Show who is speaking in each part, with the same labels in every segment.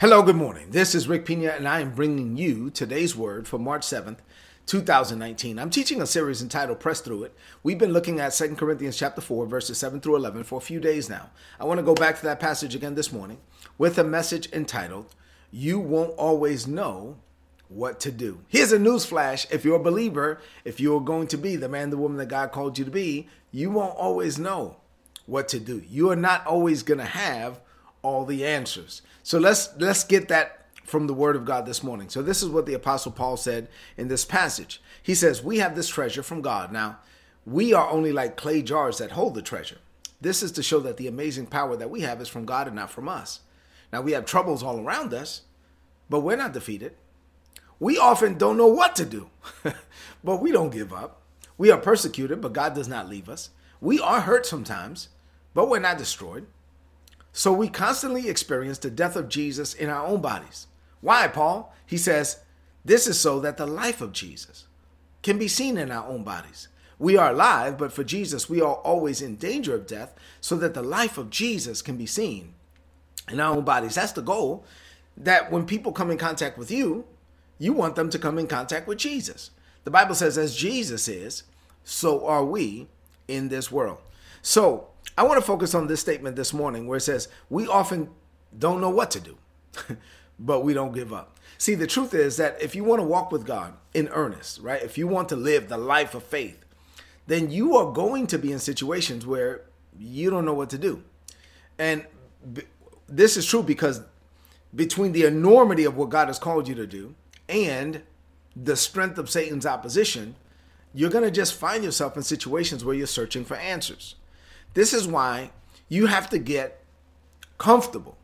Speaker 1: Hello, good morning. This is Rick Pina, and I am bringing you today's word for March 7th, 2019. I'm teaching a series entitled Press Through It. We've been looking at 2 Corinthians chapter 4, verses 7 through 11 for a few days now. I want to go back to that passage again this morning with a message entitled, You Won't Always Know What to Do. Here's a news flash. If you're a believer, if you're going to be the man, the woman that God called you to be, you won't always know what to do. You are not always going to have all the answers. So let's let's get that from the word of God this morning. So this is what the apostle Paul said in this passage. He says, "We have this treasure from God." Now, we are only like clay jars that hold the treasure. This is to show that the amazing power that we have is from God and not from us. Now, we have troubles all around us, but we're not defeated. We often don't know what to do, but we don't give up. We are persecuted, but God does not leave us. We are hurt sometimes, but we're not destroyed. So we constantly experience the death of Jesus in our own bodies. Why, Paul? He says, This is so that the life of Jesus can be seen in our own bodies. We are alive, but for Jesus, we are always in danger of death so that the life of Jesus can be seen in our own bodies. That's the goal. That when people come in contact with you, you want them to come in contact with Jesus. The Bible says, as Jesus is, so are we in this world. So I want to focus on this statement this morning where it says, We often don't know what to do, but we don't give up. See, the truth is that if you want to walk with God in earnest, right, if you want to live the life of faith, then you are going to be in situations where you don't know what to do. And b- this is true because between the enormity of what God has called you to do and the strength of Satan's opposition, you're going to just find yourself in situations where you're searching for answers. This is why you have to get comfortable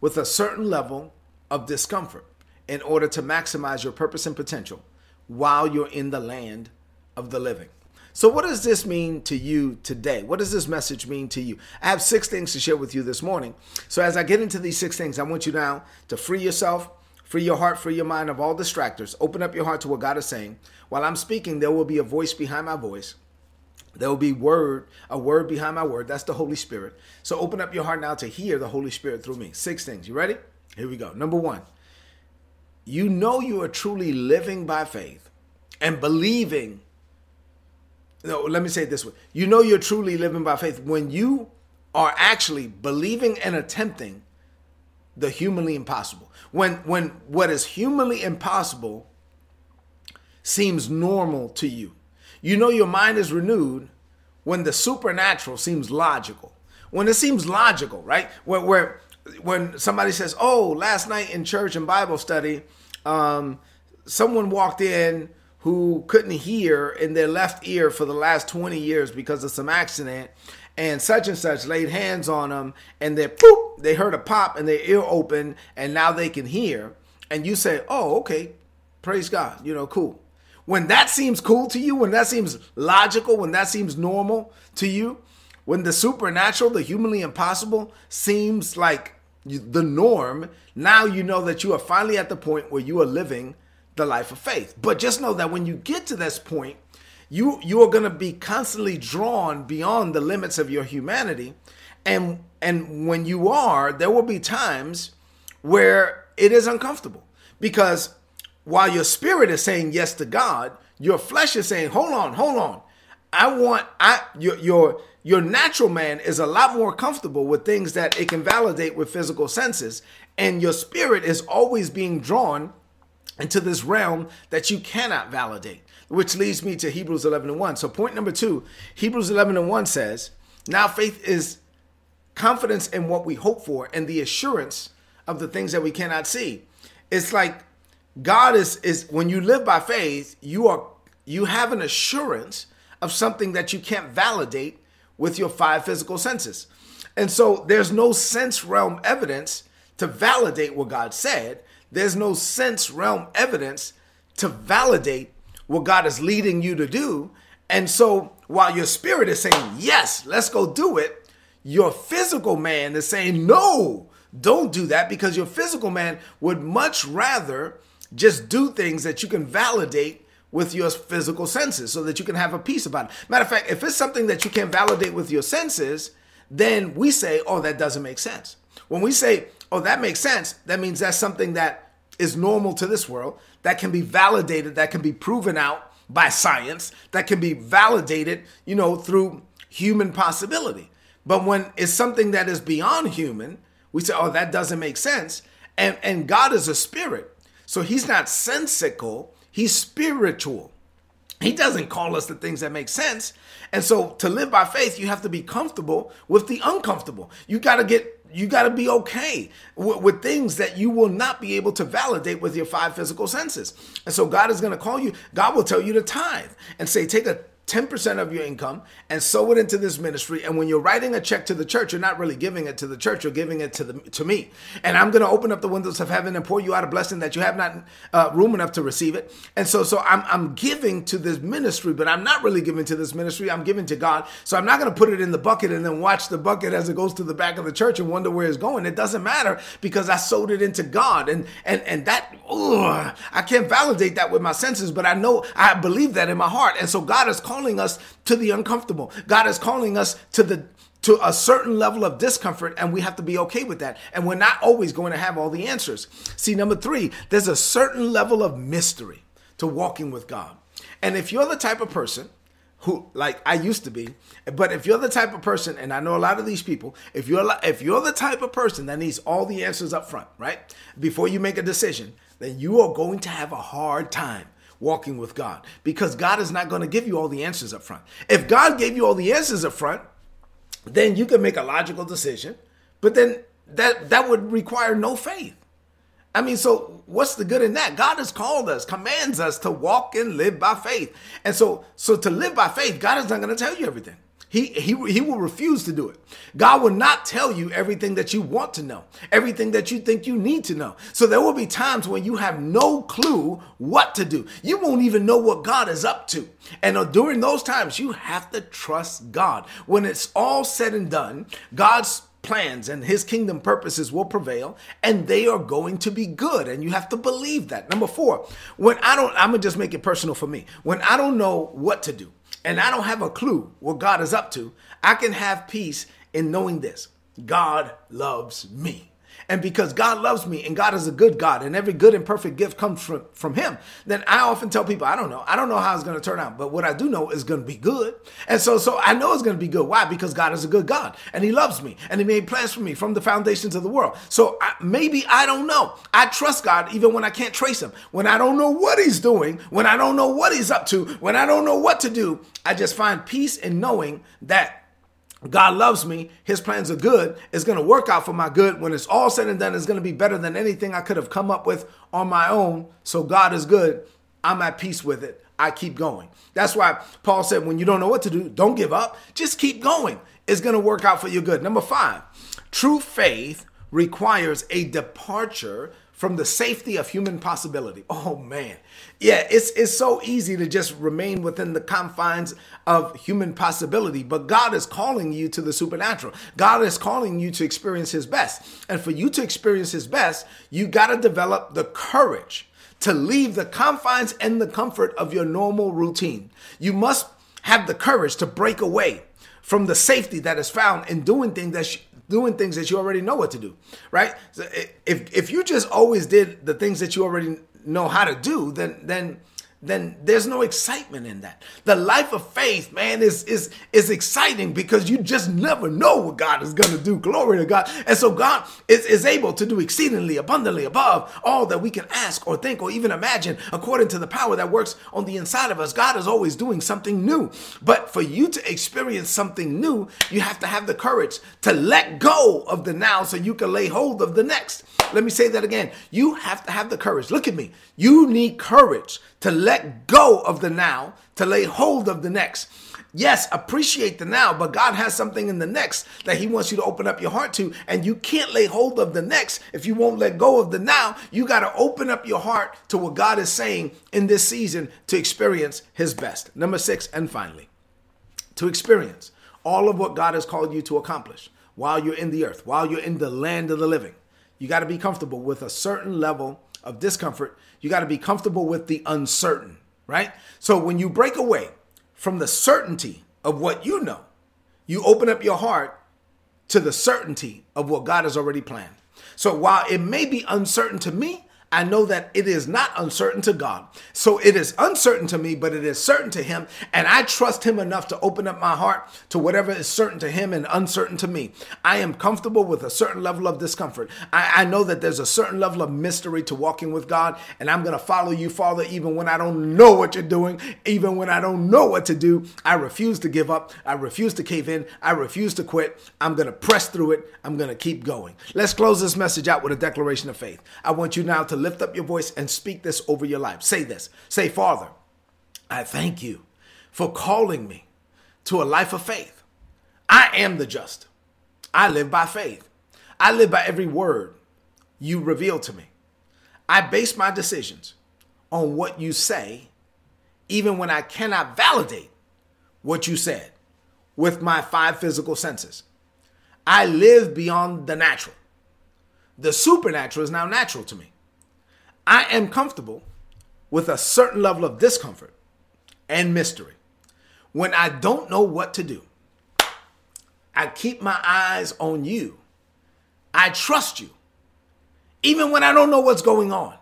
Speaker 1: with a certain level of discomfort in order to maximize your purpose and potential while you're in the land of the living. So, what does this mean to you today? What does this message mean to you? I have six things to share with you this morning. So, as I get into these six things, I want you now to free yourself, free your heart, free your mind of all distractors. Open up your heart to what God is saying. While I'm speaking, there will be a voice behind my voice. There will be word, a word behind my word. That's the Holy Spirit. So open up your heart now to hear the Holy Spirit through me. Six things. You ready? Here we go. Number one, you know you are truly living by faith and believing. No, let me say it this way. You know you're truly living by faith when you are actually believing and attempting the humanly impossible. When when what is humanly impossible seems normal to you. You know your mind is renewed when the supernatural seems logical. When it seems logical, right? Where, where when somebody says, "Oh, last night in church and Bible study, um, someone walked in who couldn't hear in their left ear for the last 20 years because of some accident, and such and such laid hands on them, and they poop, they heard a pop and their ear open, and now they can hear." And you say, "Oh, okay, praise God, you know, cool." When that seems cool to you, when that seems logical, when that seems normal to you, when the supernatural, the humanly impossible seems like the norm, now you know that you are finally at the point where you are living the life of faith. But just know that when you get to this point, you you are going to be constantly drawn beyond the limits of your humanity and and when you are, there will be times where it is uncomfortable because while your spirit is saying yes to God, your flesh is saying, "Hold on, hold on. I want I your your your natural man is a lot more comfortable with things that it can validate with physical senses, and your spirit is always being drawn into this realm that you cannot validate, which leads me to Hebrews 11 and 1. So, point number two Hebrews 11 and 1 says, Now faith is confidence in what we hope for and the assurance of the things that we cannot see. It's like God is is when you live by faith, you are you have an assurance of something that you can't validate with your five physical senses. And so there's no sense realm evidence to validate what God said. There's no sense realm evidence to validate what God is leading you to do. And so while your spirit is saying, yes, let's go do it, your physical man is saying, no, don't do that because your physical man would much rather just do things that you can validate with your physical senses so that you can have a peace about it. Matter of fact, if it's something that you can validate with your senses, then we say, oh, that doesn't make sense. When we say oh, that makes sense. That means that's something that is normal to this world, that can be validated, that can be proven out by science, that can be validated, you know, through human possibility. But when it's something that is beyond human, we say, oh, that doesn't make sense. And, and God is a spirit. So he's not sensical, he's spiritual. He doesn't call us the things that make sense. And so to live by faith, you have to be comfortable with the uncomfortable. You got to get you got to be okay with, with, things that you will not be able to validate with your five physical senses. And so God is going to call you, God will tell you to tithe and say, take a 10% of your income and sow it into this ministry. And when you're writing a check to the church, you're not really giving it to the church, you're giving it to the to me. And I'm going to open up the windows of heaven and pour you out a blessing that you have not uh, room enough to receive it. And so so I'm I'm giving to this ministry, but I'm not really giving to this ministry. I'm giving to God. So I'm not going to put it in the bucket and then watch the bucket as it goes to the back of the church and wonder where it's going. It doesn't matter because I sowed it into God. And and and that ugh, I can't validate that with my senses, but I know I believe that in my heart. And so God is calling calling us to the uncomfortable. God is calling us to the to a certain level of discomfort and we have to be okay with that. And we're not always going to have all the answers. See, number 3, there's a certain level of mystery to walking with God. And if you're the type of person who like I used to be, but if you're the type of person and I know a lot of these people, if you're if you're the type of person that needs all the answers up front, right? Before you make a decision, then you are going to have a hard time walking with God because God is not going to give you all the answers up front. If God gave you all the answers up front, then you can make a logical decision, but then that that would require no faith. I mean, so what's the good in that? God has called us, commands us to walk and live by faith. And so so to live by faith, God is not going to tell you everything. He, he, he will refuse to do it. God will not tell you everything that you want to know, everything that you think you need to know. So there will be times when you have no clue what to do. You won't even know what God is up to. And uh, during those times, you have to trust God. When it's all said and done, God's plans and his kingdom purposes will prevail and they are going to be good and you have to believe that number four when i don't i'm gonna just make it personal for me when i don't know what to do and I don't have a clue what God is up to, I can have peace in knowing this God loves me. And because God loves me and God is a good God and every good and perfect gift comes from, from Him, then I often tell people, I don't know. I don't know how it's going to turn out, but what I do know is going to be good. And so, so I know it's going to be good. Why? Because God is a good God and He loves me and He made plans for me from the foundations of the world. So I, maybe I don't know. I trust God even when I can't trace Him. When I don't know what He's doing, when I don't know what He's up to, when I don't know what to do, I just find peace in knowing that God loves me. His plans are good. It's going to work out for my good. When it's all said and done, it's going to be better than anything I could have come up with on my own. So God is good. I'm at peace with it. I keep going. That's why Paul said, when you don't know what to do, don't give up. Just keep going. It's going to work out for your good. Number five, true faith requires a departure from the safety of human possibility. Oh man. Yeah, it's it's so easy to just remain within the confines of human possibility, but God is calling you to the supernatural. God is calling you to experience his best. And for you to experience his best, you got to develop the courage to leave the confines and the comfort of your normal routine. You must have the courage to break away from the safety that is found in doing things that doing things that you already know what to do, right? So if if you just always did the things that you already know how to do, then then then there's no excitement in that. The life of faith, man, is is is exciting because you just never know what God is going to do. Glory to God. And so God is, is able to do exceedingly abundantly above all that we can ask or think or even imagine according to the power that works on the inside of us. God is always doing something new. But for you to experience something new, you have to have the courage to let go of the now so you can lay hold of the next. Let me say that again. You have to have the courage. Look at me. You need courage to let go of the now, to lay hold of the next. Yes, appreciate the now, but God has something in the next that He wants you to open up your heart to, and you can't lay hold of the next if you won't let go of the now. You got to open up your heart to what God is saying in this season to experience His best. Number six, and finally, to experience all of what God has called you to accomplish while you're in the earth, while you're in the land of the living. You got to be comfortable with a certain level of discomfort. You got to be comfortable with the uncertain, right? So when you break away from the certainty of what you know, you open up your heart to the certainty of what God has already planned. So while it may be uncertain to me, I know that it is not uncertain to God. So it is uncertain to me, but it is certain to Him. And I trust Him enough to open up my heart to whatever is certain to Him and uncertain to me. I am comfortable with a certain level of discomfort. I, I know that there's a certain level of mystery to walking with God. And I'm going to follow you, Father, even when I don't know what you're doing, even when I don't know what to do. I refuse to give up. I refuse to cave in. I refuse to quit. I'm going to press through it. I'm going to keep going. Let's close this message out with a declaration of faith. I want you now to lift up your voice and speak this over your life. Say this. Say, Father, I thank you for calling me to a life of faith. I am the just. I live by faith. I live by every word you reveal to me. I base my decisions on what you say, even when I cannot validate what you said with my five physical senses. I live beyond the natural. The supernatural is now natural to me. I am comfortable with a certain level of discomfort and mystery. When I don't know what to do, I keep my eyes on you. I trust you, even when I don't know what's going on.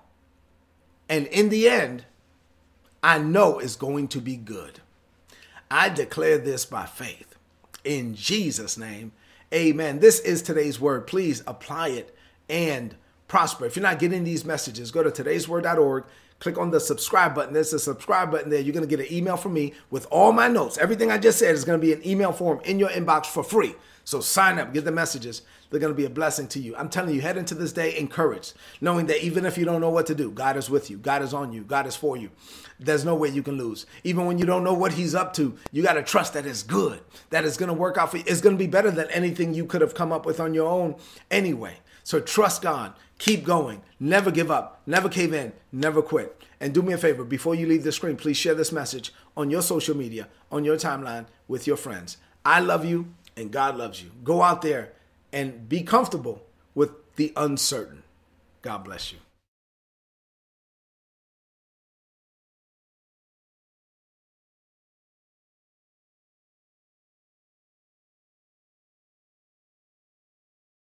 Speaker 1: And in the end, I know it's going to be good. I declare this by faith. In Jesus' name, amen. This is today's word. Please apply it and prosper. If you're not getting these messages, go to today'sword.org, click on the subscribe button. There's a subscribe button there. You're going to get an email from me with all my notes. Everything I just said is going to be an email form in your inbox for free. So sign up, get the messages. They're going to be a blessing to you. I'm telling you, head into this day encouraged, knowing that even if you don't know what to do, God is with you. God is on you. God is for you. There's no way you can lose. Even when you don't know what He's up to, you got to trust that it's good, that it's going to work out for you. It's going to be better than anything you could have come up with on your own anyway. So trust God. Keep going. Never give up. Never cave in. Never quit. And do me a favor before you leave the screen, please share this message on your social media, on your timeline with your friends. I love you and God loves you. Go out there and be comfortable with the uncertain. God bless you.